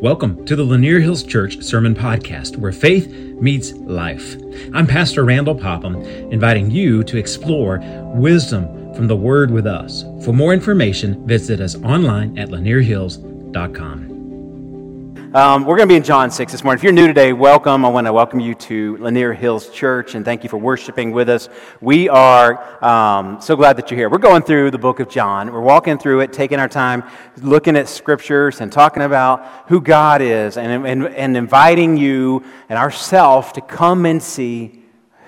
Welcome to the Lanier Hills Church Sermon Podcast, where faith meets life. I'm Pastor Randall Popham, inviting you to explore wisdom from the Word with us. For more information, visit us online at lanierhills.com. Um, we're going to be in John 6 this morning. If you're new today, welcome. I want to welcome you to Lanier Hills Church and thank you for worshiping with us. We are um, so glad that you're here. We're going through the book of John. We're walking through it, taking our time, looking at scriptures and talking about who God is and, and, and inviting you and ourselves to come and see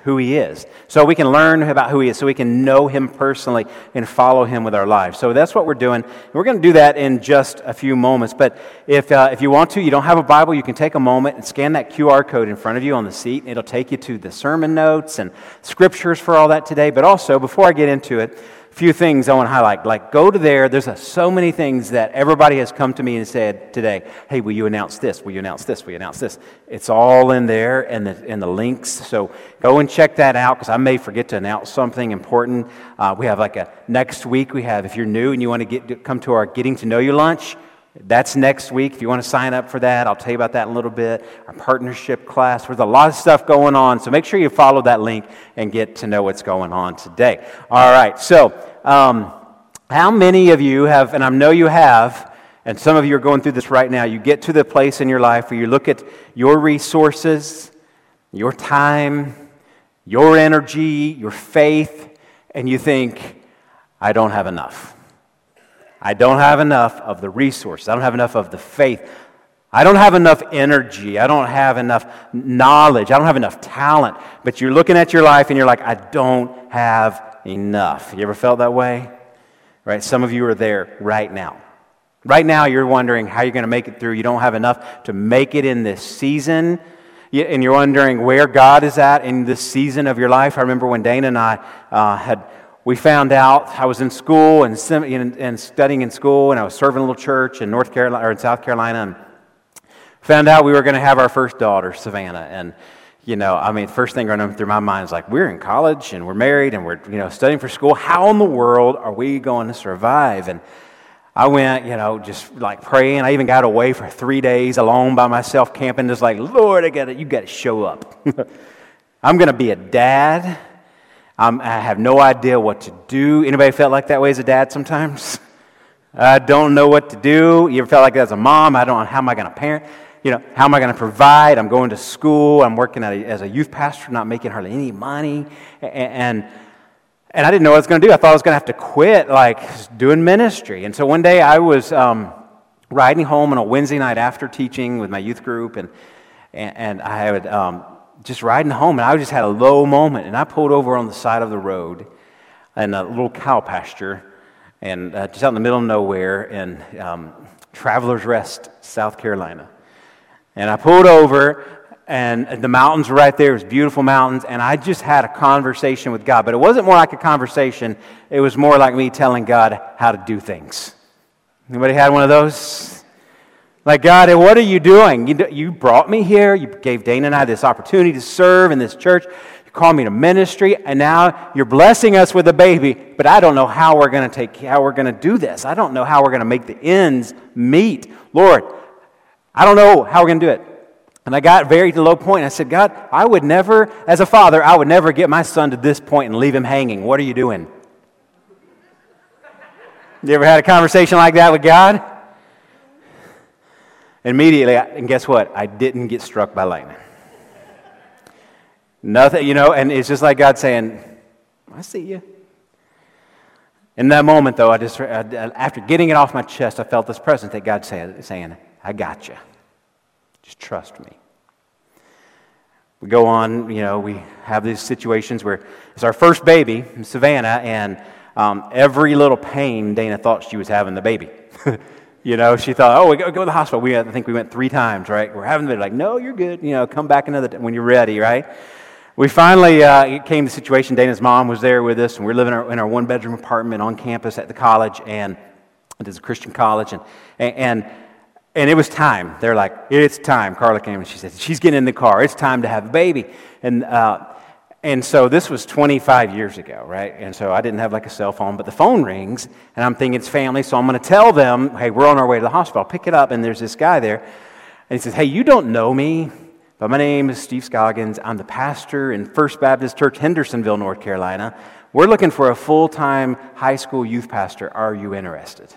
who he is. So we can learn about who he is, so we can know him personally and follow him with our lives. So that's what we're doing. We're going to do that in just a few moments. But if, uh, if you want to, you don't have a Bible, you can take a moment and scan that QR code in front of you on the seat. It'll take you to the sermon notes and scriptures for all that today. But also, before I get into it, few things I want to highlight. Like, go to there. There's a, so many things that everybody has come to me and said today, hey, will you announce this? Will you announce this? Will you announce this? It's all in there and the, and the links. So go and check that out because I may forget to announce something important. Uh, we have like a next week, we have, if you're new and you want to get, come to our Getting to Know You lunch, that's next week. If you want to sign up for that, I'll tell you about that in a little bit. Our partnership class, there's a lot of stuff going on. So make sure you follow that link and get to know what's going on today. All right. So, um, how many of you have, and I know you have, and some of you are going through this right now, you get to the place in your life where you look at your resources, your time, your energy, your faith, and you think, I don't have enough. I don't have enough of the resources. I don't have enough of the faith. I don't have enough energy. I don't have enough knowledge. I don't have enough talent. But you're looking at your life and you're like, I don't have enough. You ever felt that way? Right? Some of you are there right now. Right now, you're wondering how you're going to make it through. You don't have enough to make it in this season. And you're wondering where God is at in this season of your life. I remember when Dana and I uh, had we found out I was in school and, and studying in school, and I was serving a little church in North Carolina or in South Carolina, and found out we were going to have our first daughter, Savannah. And you know, I mean, first thing running through my mind is like, we're in college and we're married and we're you know studying for school. How in the world are we going to survive? And I went, you know, just like praying. I even got away for three days alone by myself, camping, just like, Lord, I got to, you got to show up. I'm going to be a dad. I'm, i have no idea what to do. Anybody felt like that way as a dad sometimes? I don't know what to do. You ever felt like that as a mom? I don't know how am I going to parent? You know, how am I going to provide? I'm going to school. I'm working a, as a youth pastor, not making hardly any money. And, and, and I didn't know what I was going to do. I thought I was going to have to quit, like doing ministry. And so one day I was um, riding home on a Wednesday night after teaching with my youth group, and, and, and I had um, just riding home, and I just had a low moment, and I pulled over on the side of the road in a little cow pasture, and uh, just out in the middle of nowhere in um, Travelers Rest, South Carolina. And I pulled over, and the mountains were right there. It was beautiful mountains, and I just had a conversation with God. But it wasn't more like a conversation; it was more like me telling God how to do things. Anybody had one of those? Like, God, eh, what are you doing? You, you brought me here. You gave Dana and I this opportunity to serve in this church. You called me to ministry, and now you're blessing us with a baby. But I don't know how we're going to take, how we're going to do this. I don't know how we're going to make the ends meet. Lord, I don't know how we're going to do it. And I got very to low point. I said, God, I would never, as a father, I would never get my son to this point and leave him hanging. What are you doing? You ever had a conversation like that with God? Immediately, and guess what? I didn't get struck by lightning. Nothing, you know, and it's just like God saying, I see you. In that moment, though, I just, after getting it off my chest, I felt this presence that God said, saying, I got you. Just trust me. We go on, you know, we have these situations where it's our first baby, Savannah, and um, every little pain, Dana thought she was having the baby. You know, she thought, oh, we go, go to the hospital. We, I think we went three times, right? We're having the like, no, you're good. You know, come back another time when you're ready, right? We finally uh, came to the situation. Dana's mom was there with us, and we are living in our, our one bedroom apartment on campus at the college, and it is a Christian college, and, and, and it was time. They're like, it's time. Carla came and she said, she's getting in the car. It's time to have a baby. And uh, and so this was 25 years ago, right? And so I didn't have like a cell phone, but the phone rings, and I'm thinking it's family, so I'm going to tell them, hey, we're on our way to the hospital. I'll pick it up, and there's this guy there. And he says, Hey, you don't know me, but my name is Steve Scoggins. I'm the pastor in First Baptist Church, Hendersonville, North Carolina. We're looking for a full time high school youth pastor. Are you interested?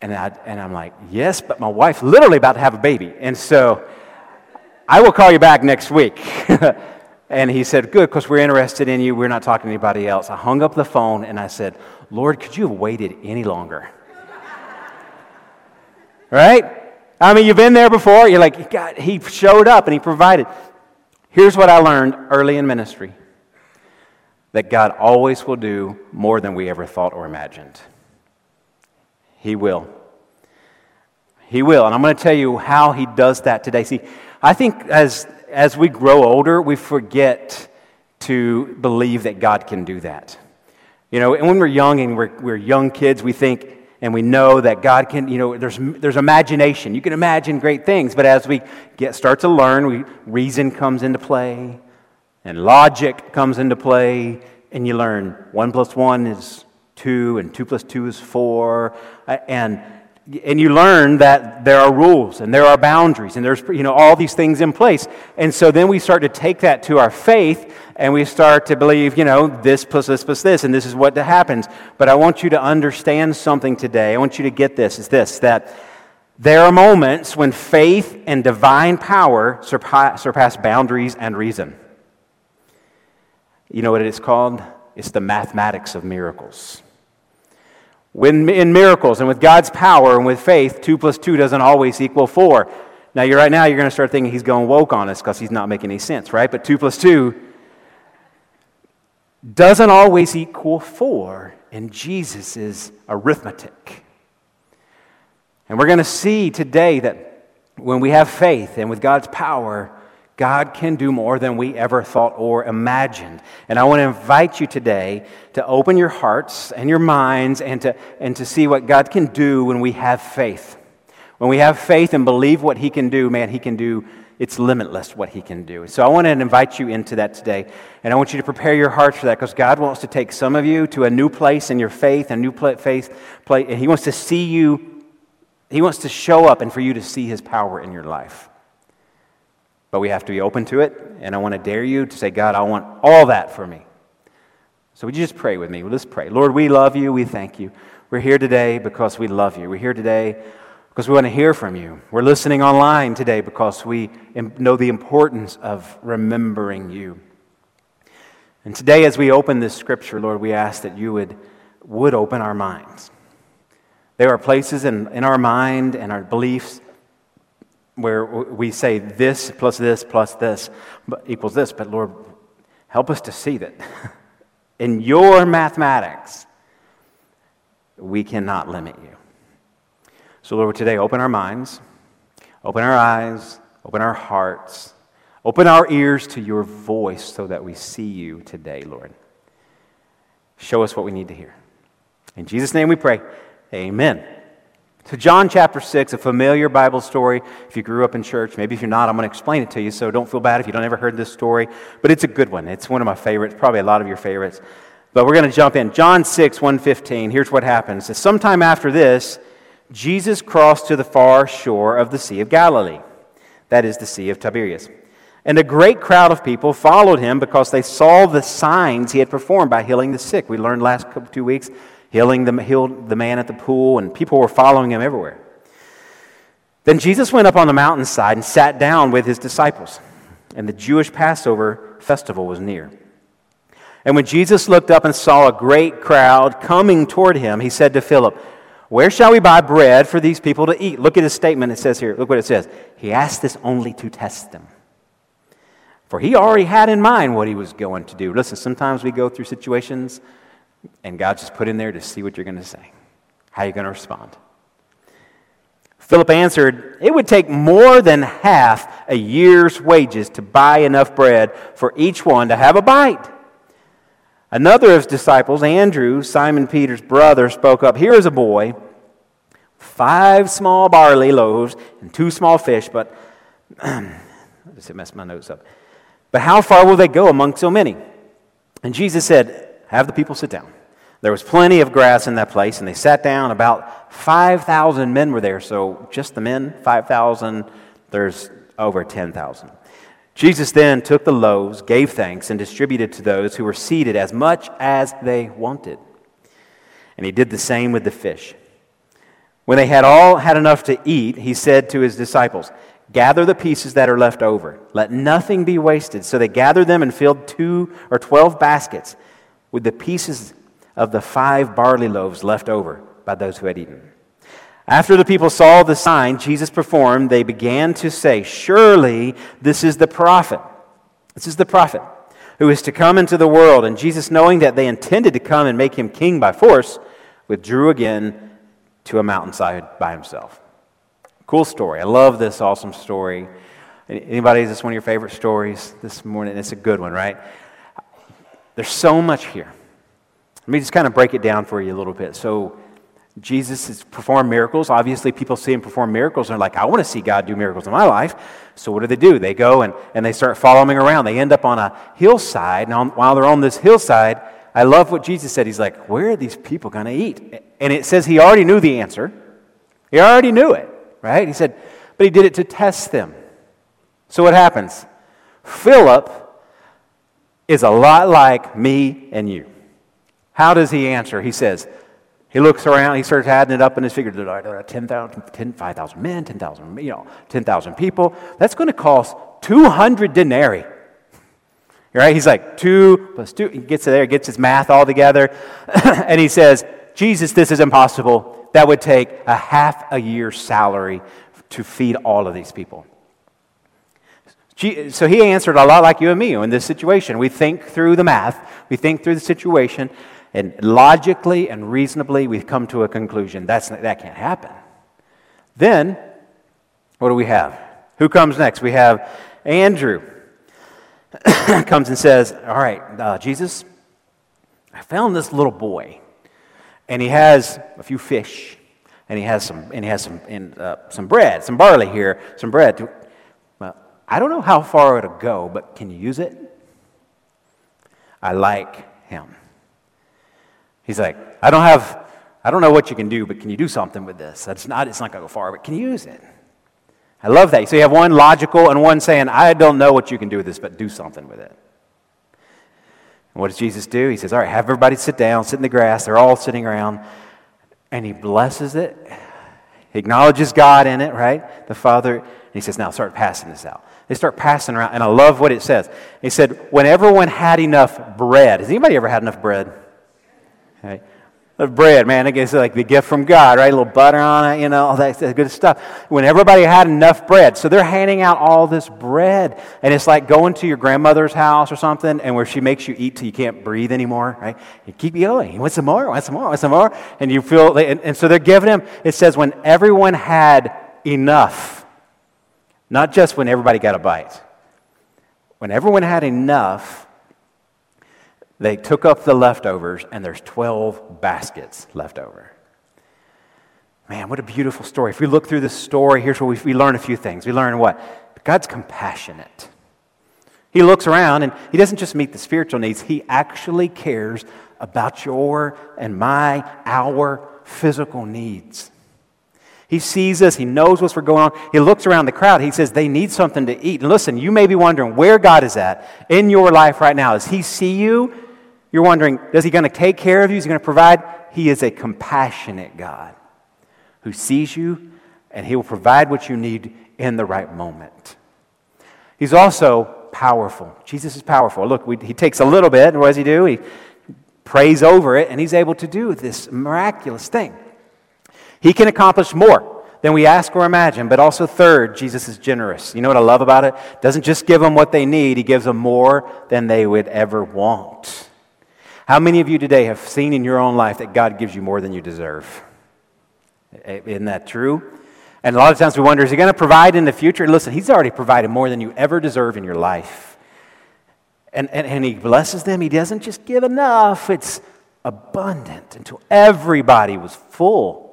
And, I, and I'm like, Yes, but my wife's literally about to have a baby. And so I will call you back next week. and he said, Good, because we're interested in you. We're not talking to anybody else. I hung up the phone and I said, Lord, could you have waited any longer? right? I mean, you've been there before. You're like, God, he showed up and he provided. Here's what I learned early in ministry that God always will do more than we ever thought or imagined. He will. He will. And I'm going to tell you how he does that today. See, I think as, as we grow older, we forget to believe that God can do that. You know, and when we're young and we're, we're young kids, we think, and we know that God can, you know, there's, there's imagination. You can imagine great things, but as we get, start to learn, we, reason comes into play, and logic comes into play, and you learn one plus one is two, and two plus two is four, uh, and and you learn that there are rules and there are boundaries and there's you know all these things in place. And so then we start to take that to our faith and we start to believe you know this plus this plus this and this is what happens. But i want you to understand something today. I want you to get this is this that there are moments when faith and divine power surpass, surpass boundaries and reason. You know what it is called? It's the mathematics of miracles when, in miracles and with God's power and with faith, 2 plus 2 doesn't always equal 4. Now, you're right now, you're going to start thinking he's going woke on us because he's not making any sense, right? But 2 plus 2 doesn't always equal 4 in Jesus' arithmetic. And we're going to see today that when we have faith and with God's power, God can do more than we ever thought or imagined. And I want to invite you today to open your hearts and your minds and to, and to see what God can do when we have faith. When we have faith and believe what He can do, man, He can do, it's limitless what He can do. So I want to invite you into that today. And I want you to prepare your hearts for that because God wants to take some of you to a new place in your faith, a new faith place, and He wants to see you, He wants to show up and for you to see His power in your life. But we have to be open to it. And I want to dare you to say, God, I want all that for me. So would you just pray with me? Let's pray. Lord, we love you. We thank you. We're here today because we love you. We're here today because we want to hear from you. We're listening online today because we know the importance of remembering you. And today, as we open this scripture, Lord, we ask that you would, would open our minds. There are places in, in our mind and our beliefs where we say this plus this plus this equals this, but Lord, help us to see that in your mathematics, we cannot limit you. So, Lord, today, open our minds, open our eyes, open our hearts, open our ears to your voice so that we see you today, Lord. Show us what we need to hear. In Jesus' name we pray. Amen. So, John chapter 6, a familiar Bible story. If you grew up in church, maybe if you're not, I'm going to explain it to you, so don't feel bad if you don't ever heard this story. But it's a good one. It's one of my favorites, probably a lot of your favorites. But we're going to jump in. John 6, 115. Here's what happens. It sometime after this, Jesus crossed to the far shore of the Sea of Galilee. That is the Sea of Tiberias. And a great crowd of people followed him because they saw the signs he had performed by healing the sick. We learned last couple two weeks healing the, healed the man at the pool, and people were following him everywhere. Then Jesus went up on the mountainside and sat down with his disciples, and the Jewish Passover festival was near. And when Jesus looked up and saw a great crowd coming toward him, he said to Philip, Where shall we buy bread for these people to eat? Look at his statement. It says here, look what it says. He asked this only to test them. For he already had in mind what he was going to do. Listen, sometimes we go through situations and God just put in there to see what you're going to say, how you're going to respond. Philip answered, It would take more than half a year's wages to buy enough bread for each one to have a bite. Another of his disciples, Andrew, Simon Peter's brother, spoke up Here is a boy, five small barley loaves and two small fish, but I just messed my notes up. But how far will they go among so many? And Jesus said, have the people sit down. There was plenty of grass in that place, and they sat down. About 5,000 men were there. So just the men, 5,000, there's over 10,000. Jesus then took the loaves, gave thanks, and distributed to those who were seated as much as they wanted. And he did the same with the fish. When they had all had enough to eat, he said to his disciples, Gather the pieces that are left over. Let nothing be wasted. So they gathered them and filled two or twelve baskets with the pieces of the five barley loaves left over by those who had eaten. After the people saw the sign Jesus performed, they began to say, Surely this is the prophet. This is the prophet who is to come into the world. And Jesus, knowing that they intended to come and make him king by force, withdrew again to a mountainside by himself. Cool story. I love this awesome story. Anybody, is this one of your favorite stories this morning? It's a good one, right? There's so much here. Let me just kind of break it down for you a little bit. So, Jesus has performed miracles. Obviously, people see him perform miracles and are like, I want to see God do miracles in my life. So, what do they do? They go and, and they start following around. They end up on a hillside. And on, while they're on this hillside, I love what Jesus said. He's like, Where are these people going to eat? And it says he already knew the answer. He already knew it, right? He said, But he did it to test them. So, what happens? Philip is a lot like me and you. How does he answer? He says, he looks around, he starts adding it up in his are 10,000, 10, 5,000 men, 10,000, you know, 10,000 people. That's going to cost 200 denarii. Right? He's like, two plus two. He gets there, gets his math all together, and he says, Jesus, this is impossible. That would take a half a year's salary to feed all of these people. So he answered a lot like you and me in this situation. We think through the math, we think through the situation, and logically and reasonably, we've come to a conclusion. That's, that can't happen. Then, what do we have? Who comes next? We have Andrew. comes and says, All right, uh, Jesus, I found this little boy, and he has a few fish, and he has some, and he has some, and, uh, some bread, some barley here, some bread. I don't know how far it'll go, but can you use it? I like him. He's like, I don't have, I don't know what you can do, but can you do something with this? That's not, it's not going to go far, but can you use it? I love that. So you have one logical and one saying, I don't know what you can do with this, but do something with it. And what does Jesus do? He says, All right, have everybody sit down, sit in the grass. They're all sitting around. And he blesses it. He acknowledges God in it, right? The Father. And he says, Now start passing this out. They start passing around. And I love what it says. He said, When everyone had enough bread, has anybody ever had enough bread? Of bread, man, I guess like the gift from God, right? A little butter on it, you know, all that good stuff. When everybody had enough bread, so they're handing out all this bread, and it's like going to your grandmother's house or something, and where she makes you eat till you can't breathe anymore, right? You keep going. Want some more? Want some more? Want some more? And you feel, and, and so they're giving him. It says when everyone had enough, not just when everybody got a bite. When everyone had enough, they took up the leftovers, and there's 12 baskets left over. Man, what a beautiful story. If we look through this story, here's where we, we learn a few things. We learn what? God's compassionate. He looks around and he doesn't just meet the spiritual needs, he actually cares about your and my, our physical needs. He sees us. He knows what's going on. He looks around the crowd. He says, they need something to eat. And listen, you may be wondering where God is at in your life right now. Does He see you? You're wondering, is he going to take care of you? Is he going to provide? He is a compassionate God who sees you and he will provide what you need in the right moment. He's also powerful. Jesus is powerful. Look, we, he takes a little bit, and what does he do? He prays over it, and he's able to do this miraculous thing. He can accomplish more than we ask or imagine, but also, third, Jesus is generous. You know what I love about it? Doesn't just give them what they need, he gives them more than they would ever want. How many of you today have seen in your own life that God gives you more than you deserve? Isn't that true? And a lot of times we wonder, is he going to provide in the future? Listen, he's already provided more than you ever deserve in your life. And, and, and he blesses them. He doesn't just give enough, it's abundant until everybody was full.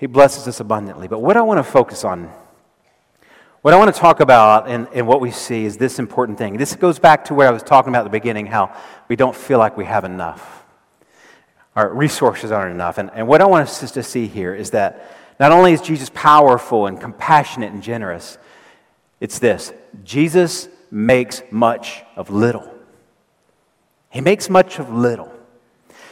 He blesses us abundantly. But what I want to focus on, What I want to talk about and, and what we see is this important thing. This goes back to where I was talking about at the beginning how we don't feel like we have enough. Our resources aren't enough. And, and what I want us to see here is that not only is Jesus powerful and compassionate and generous, it's this Jesus makes much of little. He makes much of little.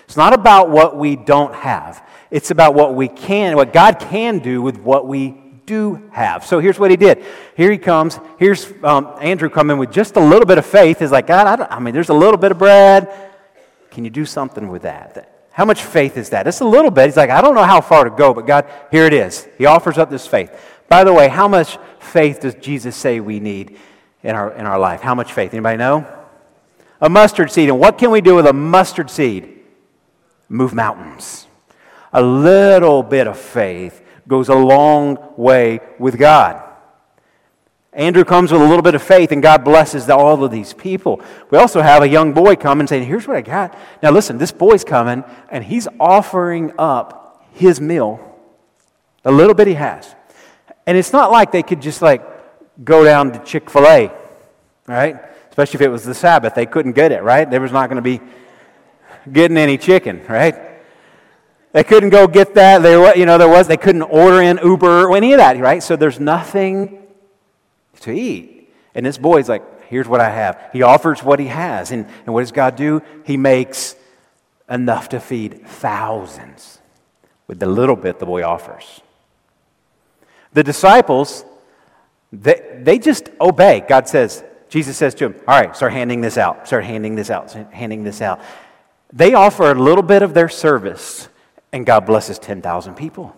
It's not about what we don't have, it's about what we can, what God can do with what we do have. So here's what he did. Here he comes. Here's um, Andrew coming with just a little bit of faith. He's like, God, I, I mean, there's a little bit of bread. Can you do something with that? How much faith is that? It's a little bit. He's like, I don't know how far to go, but God, here it is. He offers up this faith. By the way, how much faith does Jesus say we need in our, in our life? How much faith? Anybody know? A mustard seed. And what can we do with a mustard seed? Move mountains. A little bit of faith goes a long way with God. Andrew comes with a little bit of faith, and God blesses all of these people. We also have a young boy coming saying, Here's what I got. Now, listen, this boy's coming, and he's offering up his meal, a little bit he has. And it's not like they could just like go down to Chick fil A, right? Especially if it was the Sabbath. They couldn't get it, right? There was not going to be getting any chicken, right? They couldn't go get that. There, you know, there was, they couldn't order in Uber or any of that, right? So there's nothing to eat. And this boy's like, here's what I have. He offers what he has. And, and what does God do? He makes enough to feed thousands with the little bit the boy offers. The disciples, they, they just obey. God says, Jesus says to him, All right, start handing this out, start handing this out, handing this out. They offer a little bit of their service, and God blesses 10,000 people.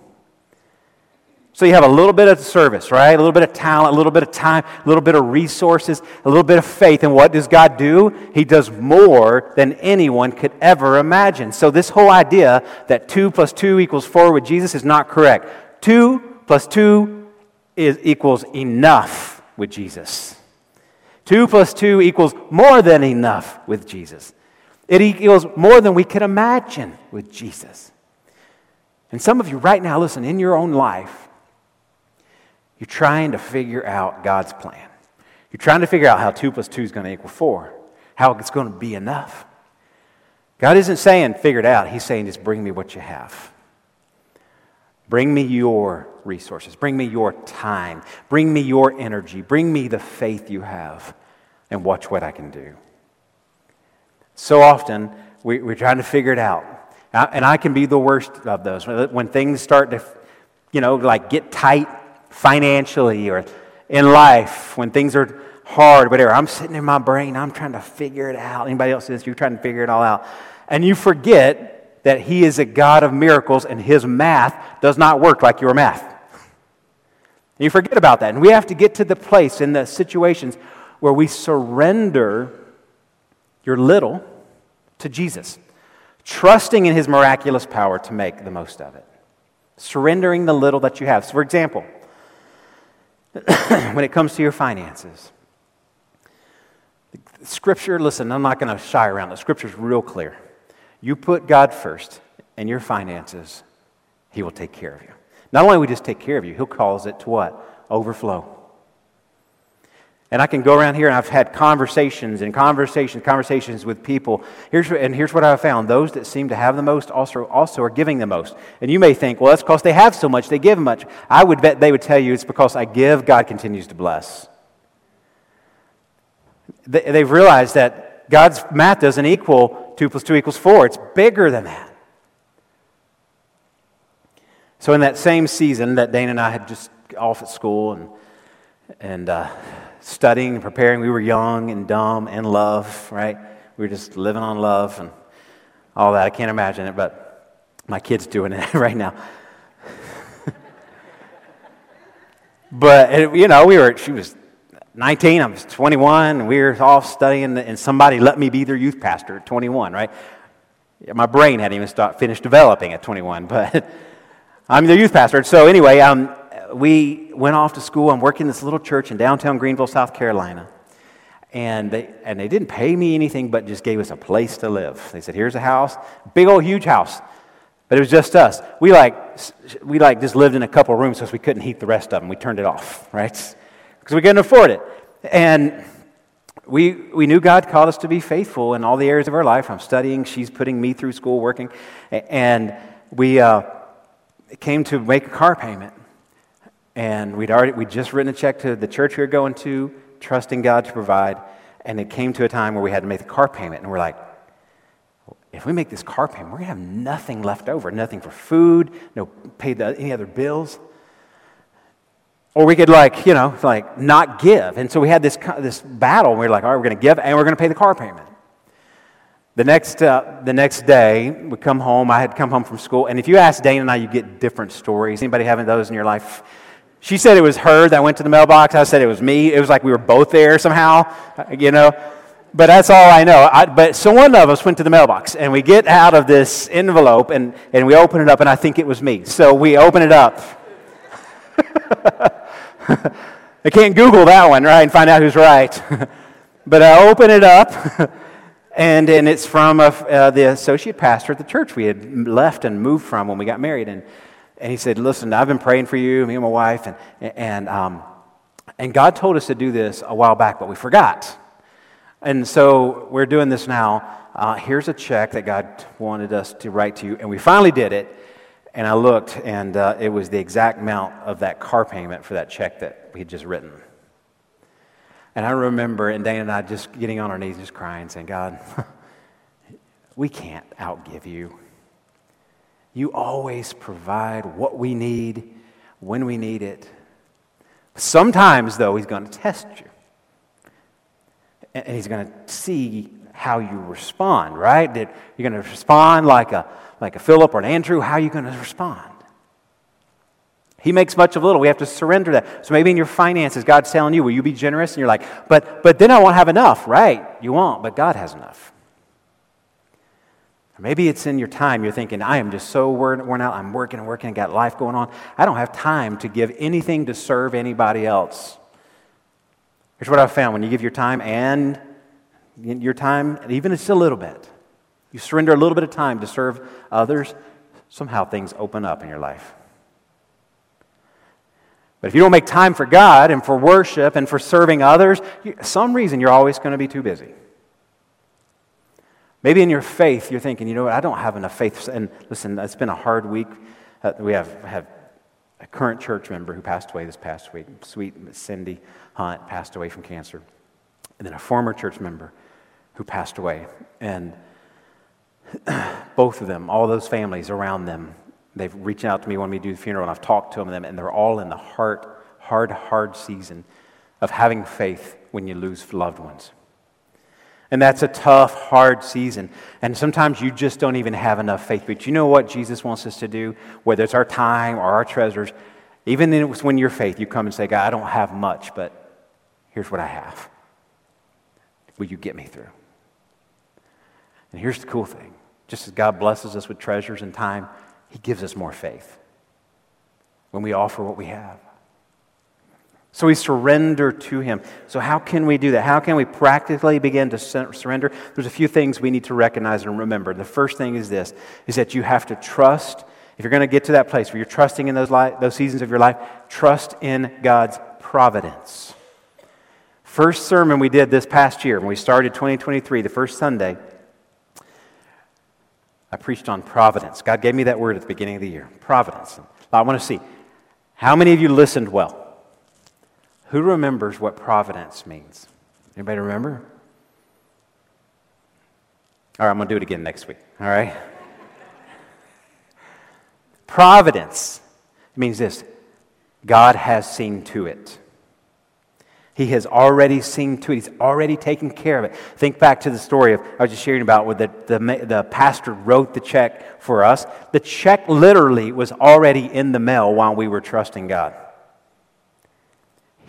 So you have a little bit of service, right? A little bit of talent, a little bit of time, a little bit of resources, a little bit of faith. And what does God do? He does more than anyone could ever imagine. So this whole idea that 2 plus 2 equals 4 with Jesus is not correct. 2 plus 2 is, equals enough with Jesus. 2 plus 2 equals more than enough with Jesus. It equals more than we could imagine with Jesus. And some of you right now, listen, in your own life, you're trying to figure out God's plan. You're trying to figure out how 2 plus 2 is going to equal 4, how it's going to be enough. God isn't saying figure it out, He's saying just bring me what you have. Bring me your resources. Bring me your time. Bring me your energy. Bring me the faith you have, and watch what I can do. So often, we, are trying to figure it out. And I can be the worst of those. When things start to, you know, like get tight financially or in life, when things are hard, whatever. I'm sitting in my brain, I'm trying to figure it out. Anybody else says you're trying to figure it all out. And you forget that He is a God of miracles and His math does not work like your math. And you forget about that. And we have to get to the place in the situations where we surrender your little to Jesus, trusting in His miraculous power to make the most of it. Surrendering the little that you have. So, for example, when it comes to your finances. Scripture, listen, I'm not going to shy around. The scripture is real clear. You put God first in your finances, He will take care of you. Not only will He just take care of you, He'll cause it to what? Overflow. And I can go around here and I've had conversations and conversations, conversations with people. Here's, and here's what I've found those that seem to have the most also, also are giving the most. And you may think, well, that's because they have so much, they give much. I would bet they would tell you it's because I give, God continues to bless. They've realized that God's math doesn't equal 2 plus 2 equals 4, it's bigger than that. So, in that same season that Dana and I had just off at school and, and uh, studying and preparing. We were young and dumb and love, right? We were just living on love and all that. I can't imagine it, but my kid's doing it right now. but, you know, we were, she was 19, I was 21, and we were all studying, and somebody let me be their youth pastor at 21, right? My brain hadn't even start, finished developing at 21, but I'm the youth pastor. So, anyway, um, we went off to school. I'm working in this little church in downtown Greenville, South Carolina. And they, and they didn't pay me anything, but just gave us a place to live. They said, here's a house, big old huge house. But it was just us. We like, we like just lived in a couple rooms because we couldn't heat the rest of them. We turned it off, right? because we couldn't afford it. And we, we knew God called us to be faithful in all the areas of our life. I'm studying, she's putting me through school, working. And we uh, came to make a car payment. And we'd already, we'd just written a check to the church we were going to, trusting God to provide. And it came to a time where we had to make the car payment. And we're like, if we make this car payment, we're going to have nothing left over, nothing for food, no pay the, any other bills. Or we could like, you know, like not give. And so we had this, this battle. And we were like, all right, we're going to give and we're going to pay the car payment. The next, uh, the next day, we come home. I had come home from school. And if you ask Dana and I, you get different stories. Anybody having those in your life? She said it was her that went to the mailbox. I said it was me. It was like we were both there somehow, you know. But that's all I know. I, but so one of us went to the mailbox and we get out of this envelope and, and we open it up, and I think it was me. So we open it up. I can't Google that one, right, and find out who's right. but I open it up, and, and it's from a, uh, the associate pastor at the church we had left and moved from when we got married. And, and he said, Listen, I've been praying for you, me and my wife, and, and, um, and God told us to do this a while back, but we forgot. And so we're doing this now. Uh, here's a check that God wanted us to write to you, and we finally did it. And I looked, and uh, it was the exact amount of that car payment for that check that we had just written. And I remember, and Dana and I just getting on our knees, just crying, saying, God, we can't outgive you. You always provide what we need when we need it. Sometimes, though, He's going to test you. And He's going to see how you respond, right? That you're going to respond like a, like a Philip or an Andrew. How are you going to respond? He makes much of little. We have to surrender that. So maybe in your finances, God's telling you, will you be generous? And you're like, but, but then I won't have enough. Right, you won't, but God has enough. Or maybe it's in your time. You're thinking, I am just so worn out. I'm working and working and got life going on. I don't have time to give anything to serve anybody else. Here's what I've found when you give your time and your time, even it's a little bit, you surrender a little bit of time to serve others, somehow things open up in your life. But if you don't make time for God and for worship and for serving others, some reason you're always going to be too busy. Maybe in your faith, you're thinking, you know what, I don't have enough faith. And listen, it's been a hard week. Uh, we have, have a current church member who passed away this past week. Sweet Cindy Hunt passed away from cancer. And then a former church member who passed away. And both of them, all those families around them, they've reached out to me when we do the funeral, and I've talked to them, and they're all in the hard, hard, hard season of having faith when you lose loved ones. And that's a tough, hard season. And sometimes you just don't even have enough faith. But you know what Jesus wants us to do? Whether it's our time or our treasures, even when you're faith, you come and say, God, I don't have much, but here's what I have. Will you get me through? And here's the cool thing just as God blesses us with treasures and time, He gives us more faith when we offer what we have. So we surrender to Him. So, how can we do that? How can we practically begin to surrender? There's a few things we need to recognize and remember. The first thing is this is that you have to trust. If you're going to get to that place where you're trusting in those, li- those seasons of your life, trust in God's providence. First sermon we did this past year when we started 2023, the first Sunday, I preached on providence. God gave me that word at the beginning of the year providence. I want to see how many of you listened well? Who remembers what providence means? Anybody remember? All right, I'm going to do it again next week. All right? Providence means this God has seen to it. He has already seen to it. He's already taken care of it. Think back to the story of I was just sharing about where the, the, the pastor wrote the check for us. The check literally was already in the mail while we were trusting God.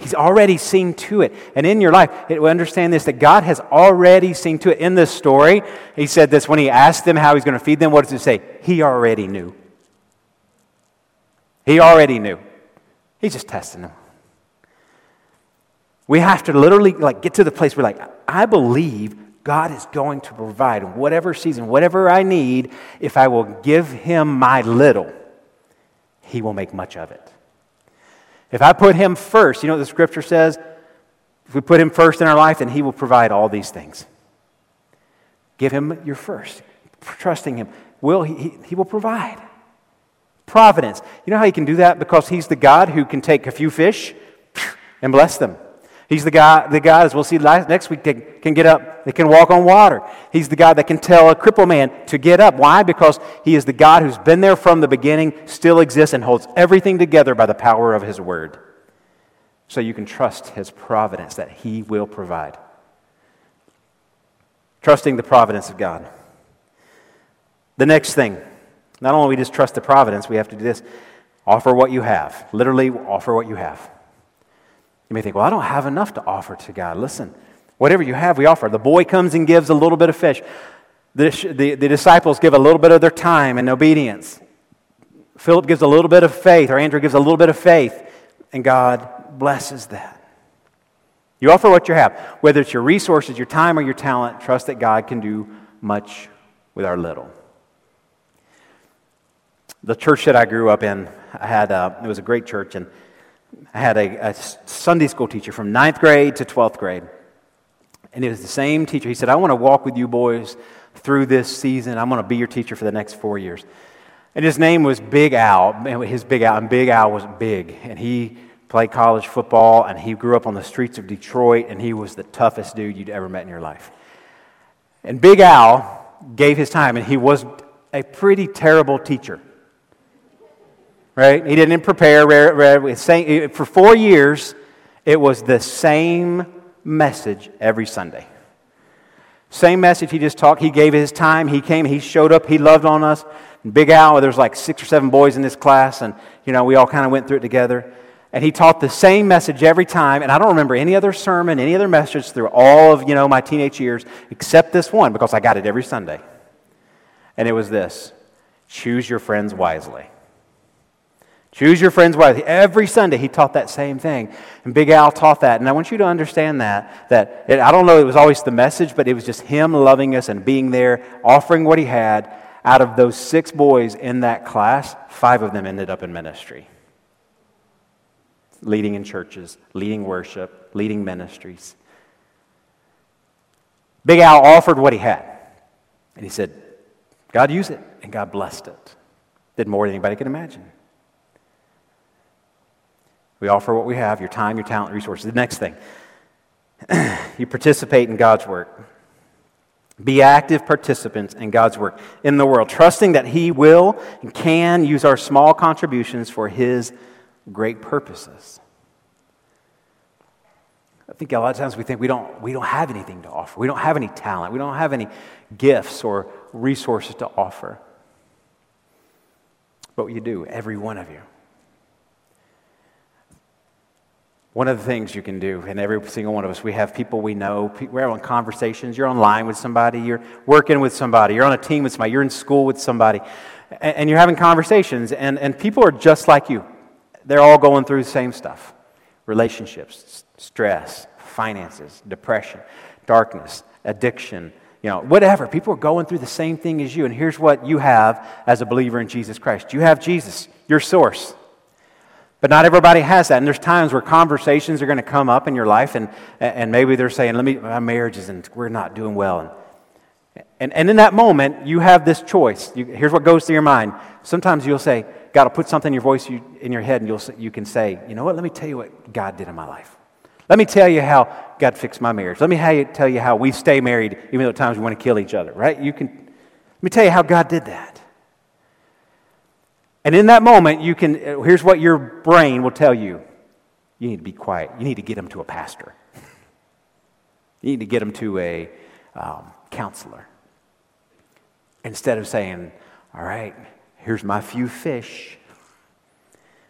He's already seen to it. And in your life, it, understand this that God has already seen to it. In this story, he said this when he asked them how he's going to feed them. What does it say? He already knew. He already knew. He's just testing them. We have to literally like get to the place where like I believe God is going to provide whatever season, whatever I need, if I will give him my little, he will make much of it. If I put him first, you know what the scripture says? If we put Him first in our life, then He will provide all these things. Give Him your first. Trusting Him. Will, he, he, he will provide. Providence. You know how He can do that? Because He's the God who can take a few fish and bless them. He's the guy, the God, as we'll see next week, that can get up, that can walk on water. He's the God that can tell a crippled man to get up. Why? Because he is the God who's been there from the beginning, still exists, and holds everything together by the power of his word. So you can trust his providence that he will provide. Trusting the providence of God. The next thing, not only we just trust the providence, we have to do this offer what you have. Literally, offer what you have. You may think, well, I don't have enough to offer to God. Listen, whatever you have, we offer. The boy comes and gives a little bit of fish. The, the, the disciples give a little bit of their time and obedience. Philip gives a little bit of faith, or Andrew gives a little bit of faith, and God blesses that. You offer what you have, whether it's your resources, your time, or your talent. Trust that God can do much with our little. The church that I grew up in, I had a, it was a great church, and I had a, a Sunday school teacher from ninth grade to 12th grade. And it was the same teacher. He said, I want to walk with you boys through this season. I'm going to be your teacher for the next four years. And his name was Big Al. His Big Al, and Big Al was big. And he played college football, and he grew up on the streets of Detroit, and he was the toughest dude you'd ever met in your life. And Big Al gave his time, and he was a pretty terrible teacher right? He didn't prepare. For four years, it was the same message every Sunday. Same message he just talked. He gave his time. He came. He showed up. He loved on us. Big Al, there was like six or seven boys in this class, and you know we all kind of went through it together. And he taught the same message every time. And I don't remember any other sermon, any other message through all of you know my teenage years except this one because I got it every Sunday. And it was this: choose your friends wisely. Choose your friends wisely. Every Sunday he taught that same thing. And Big Al taught that. And I want you to understand that. That it, I don't know it was always the message, but it was just him loving us and being there, offering what he had. Out of those six boys in that class, five of them ended up in ministry. Leading in churches, leading worship, leading ministries. Big Al offered what he had. And he said, God used it, and God blessed it. Did more than anybody could imagine. We offer what we have your time, your talent, resources. The next thing, you participate in God's work. Be active participants in God's work in the world, trusting that He will and can use our small contributions for His great purposes. I think a lot of times we think we don't, we don't have anything to offer. We don't have any talent. We don't have any gifts or resources to offer. But you do, every one of you. One of the things you can do, and every single one of us, we have people we know, we're having conversations, you're online with somebody, you're working with somebody, you're on a team with somebody, you're in school with somebody, and you're having conversations, and, and people are just like you. They're all going through the same stuff. Relationships, stress, finances, depression, darkness, addiction, you know, whatever. People are going through the same thing as you, and here's what you have as a believer in Jesus Christ. You have Jesus, your source. But not everybody has that. And there's times where conversations are going to come up in your life, and, and maybe they're saying, Let me, my marriage isn't, we're not doing well. And, and, and in that moment, you have this choice. You, here's what goes through your mind. Sometimes you'll say, God will put something in your voice, you, in your head, and you'll, you can say, You know what? Let me tell you what God did in my life. Let me tell you how God fixed my marriage. Let me tell you how we stay married, even though at times we want to kill each other, right? You can, let me tell you how God did that. And in that moment, you can, here's what your brain will tell you you need to be quiet. You need to get them to a pastor, you need to get them to a um, counselor. Instead of saying, all right, here's my few fish.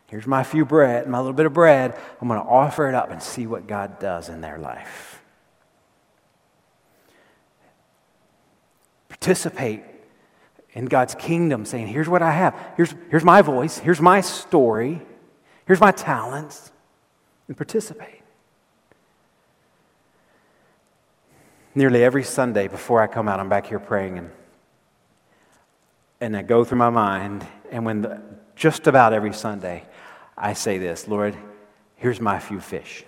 Here's my few bread, my little bit of bread. I'm going to offer it up and see what God does in their life. Participate in God's kingdom, saying, Here's what I have. Here's, here's my voice. Here's my story. Here's my talents. And participate. Nearly every Sunday before I come out, I'm back here praying, and, and I go through my mind. And when the, just about every Sunday, I say this Lord, here's my few fish.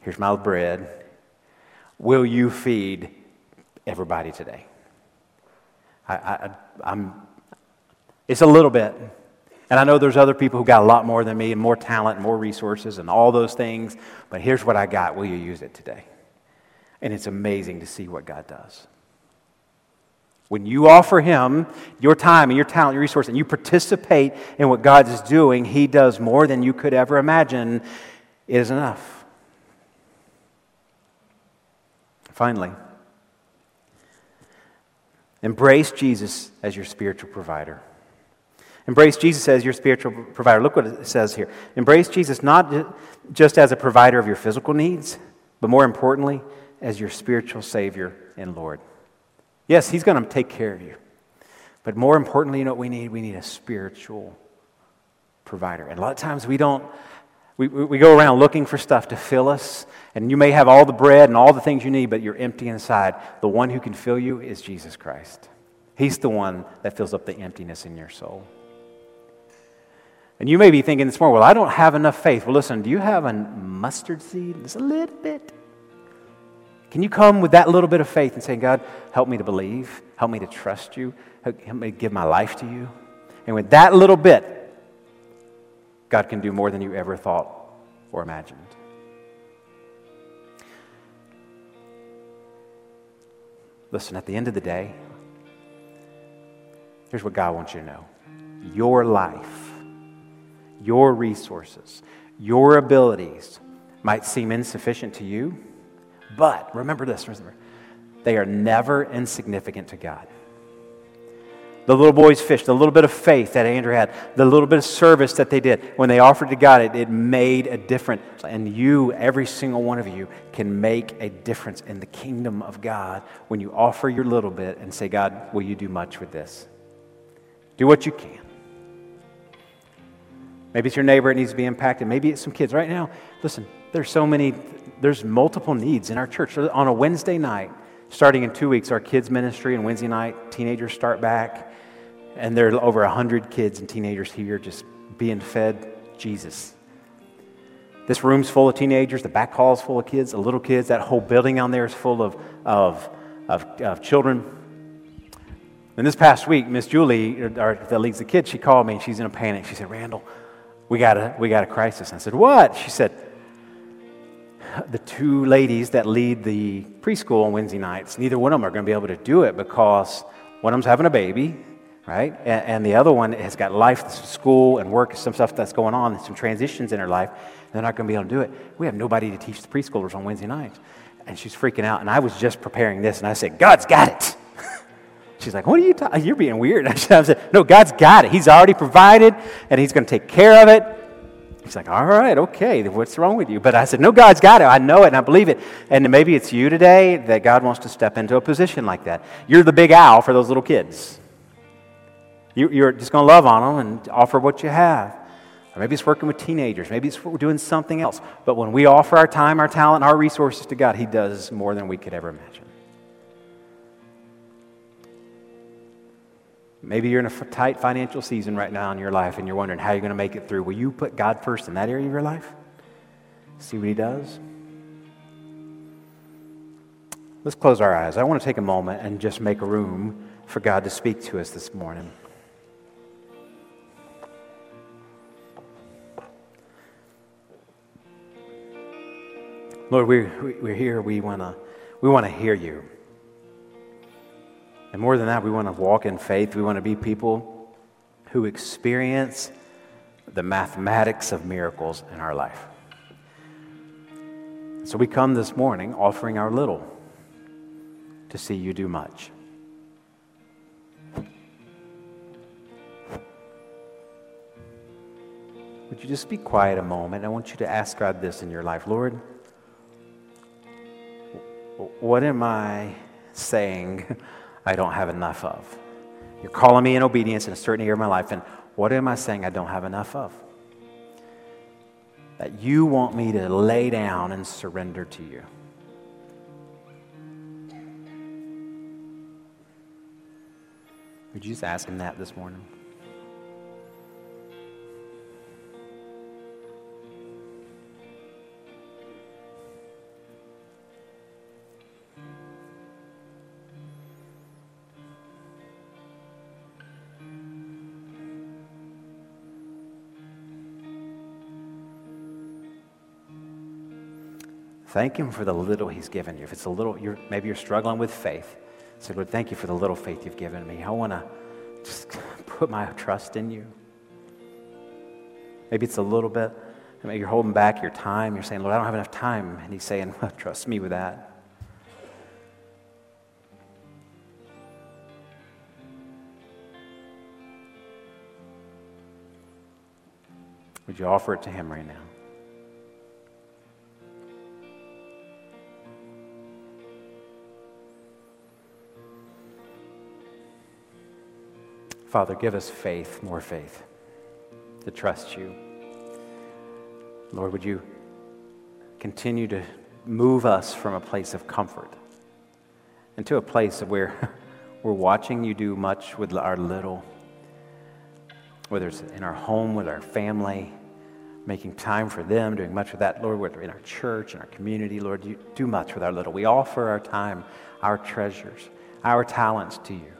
Here's my bread. Will you feed everybody today? I, I, I'm, it's a little bit. And I know there's other people who got a lot more than me and more talent and more resources and all those things, but here's what I got. Will you use it today? And it's amazing to see what God does. When you offer Him your time and your talent, your resource, and you participate in what God is doing, He does more than you could ever imagine. It is enough. Finally, embrace Jesus as your spiritual provider. Embrace Jesus as your spiritual provider. Look what it says here. Embrace Jesus not just as a provider of your physical needs, but more importantly, as your spiritual Savior and Lord. Yes, He's going to take care of you. But more importantly, you know what we need? We need a spiritual provider. And a lot of times we don't, we, we go around looking for stuff to fill us. And you may have all the bread and all the things you need, but you're empty inside. The one who can fill you is Jesus Christ. He's the one that fills up the emptiness in your soul. And you may be thinking this morning, well, I don't have enough faith. Well, listen, do you have a mustard seed? Just a little bit. Can you come with that little bit of faith and say, God, help me to believe, help me to trust you, help me give my life to you? And with that little bit, God can do more than you ever thought or imagined. Listen, at the end of the day, here's what God wants you to know your life, your resources, your abilities might seem insufficient to you but remember this remember, they are never insignificant to God. The little boy's fish, the little bit of faith that Andrew had, the little bit of service that they did, when they offered to God, it, it made a difference. And you, every single one of you, can make a difference in the kingdom of God when you offer your little bit and say, God, will you do much with this? Do what you can. Maybe it's your neighbor that needs to be impacted. Maybe it's some kids. Right now, listen, there's so many there's multiple needs in our church. On a Wednesday night, starting in two weeks, our kids' ministry and Wednesday night, teenagers start back. And there are over 100 kids and teenagers here just being fed Jesus. This room's full of teenagers. The back hall's full of kids, the little kids. That whole building on there is full of, of, of, of children. And this past week, Miss Julie, our, that leads the kids, she called me and she's in a panic. She said, Randall, we got a, we got a crisis. I said, What? She said, the two ladies that lead the preschool on Wednesday nights, neither one of them are going to be able to do it because one of them's having a baby, right? And, and the other one has got life, school, and work, some stuff that's going on, some transitions in her life. They're not going to be able to do it. We have nobody to teach the preschoolers on Wednesday nights. And she's freaking out. And I was just preparing this, and I said, God's got it. She's like, What are you talking? You're being weird. I said, No, God's got it. He's already provided, and He's going to take care of it. He's like, all right, okay, what's wrong with you? But I said, no, God's got it. I know it and I believe it. And maybe it's you today that God wants to step into a position like that. You're the big owl for those little kids. You're just going to love on them and offer what you have. Or maybe it's working with teenagers. Maybe it's doing something else. But when we offer our time, our talent, our resources to God, He does more than we could ever imagine. Maybe you're in a tight financial season right now in your life and you're wondering how you're going to make it through. Will you put God first in that area of your life? See what He does? Let's close our eyes. I want to take a moment and just make room for God to speak to us this morning. Lord, we're, we're here. We want to we want to hear you. And more than that, we want to walk in faith. We want to be people who experience the mathematics of miracles in our life. So we come this morning offering our little to see you do much. Would you just be quiet a moment? I want you to ask God this in your life Lord, what am I saying I don't have enough of. You're calling me in obedience in a certain area of my life, and what am I saying I don't have enough of? That you want me to lay down and surrender to you. Would you just ask him that this morning? Thank Him for the little He's given you. If it's a little, you're, maybe you're struggling with faith. Say, Lord, thank you for the little faith you've given me. I want to just put my trust in you. Maybe it's a little bit, maybe you're holding back your time. You're saying, Lord, I don't have enough time. And He's saying, well, trust me with that. Would you offer it to Him right now? Father, give us faith, more faith, to trust you. Lord, would you continue to move us from a place of comfort into a place where we're watching you do much with our little, whether it's in our home, with our family, making time for them, doing much with that. Lord, whether in our church, in our community, Lord, you do much with our little. We offer our time, our treasures, our talents to you.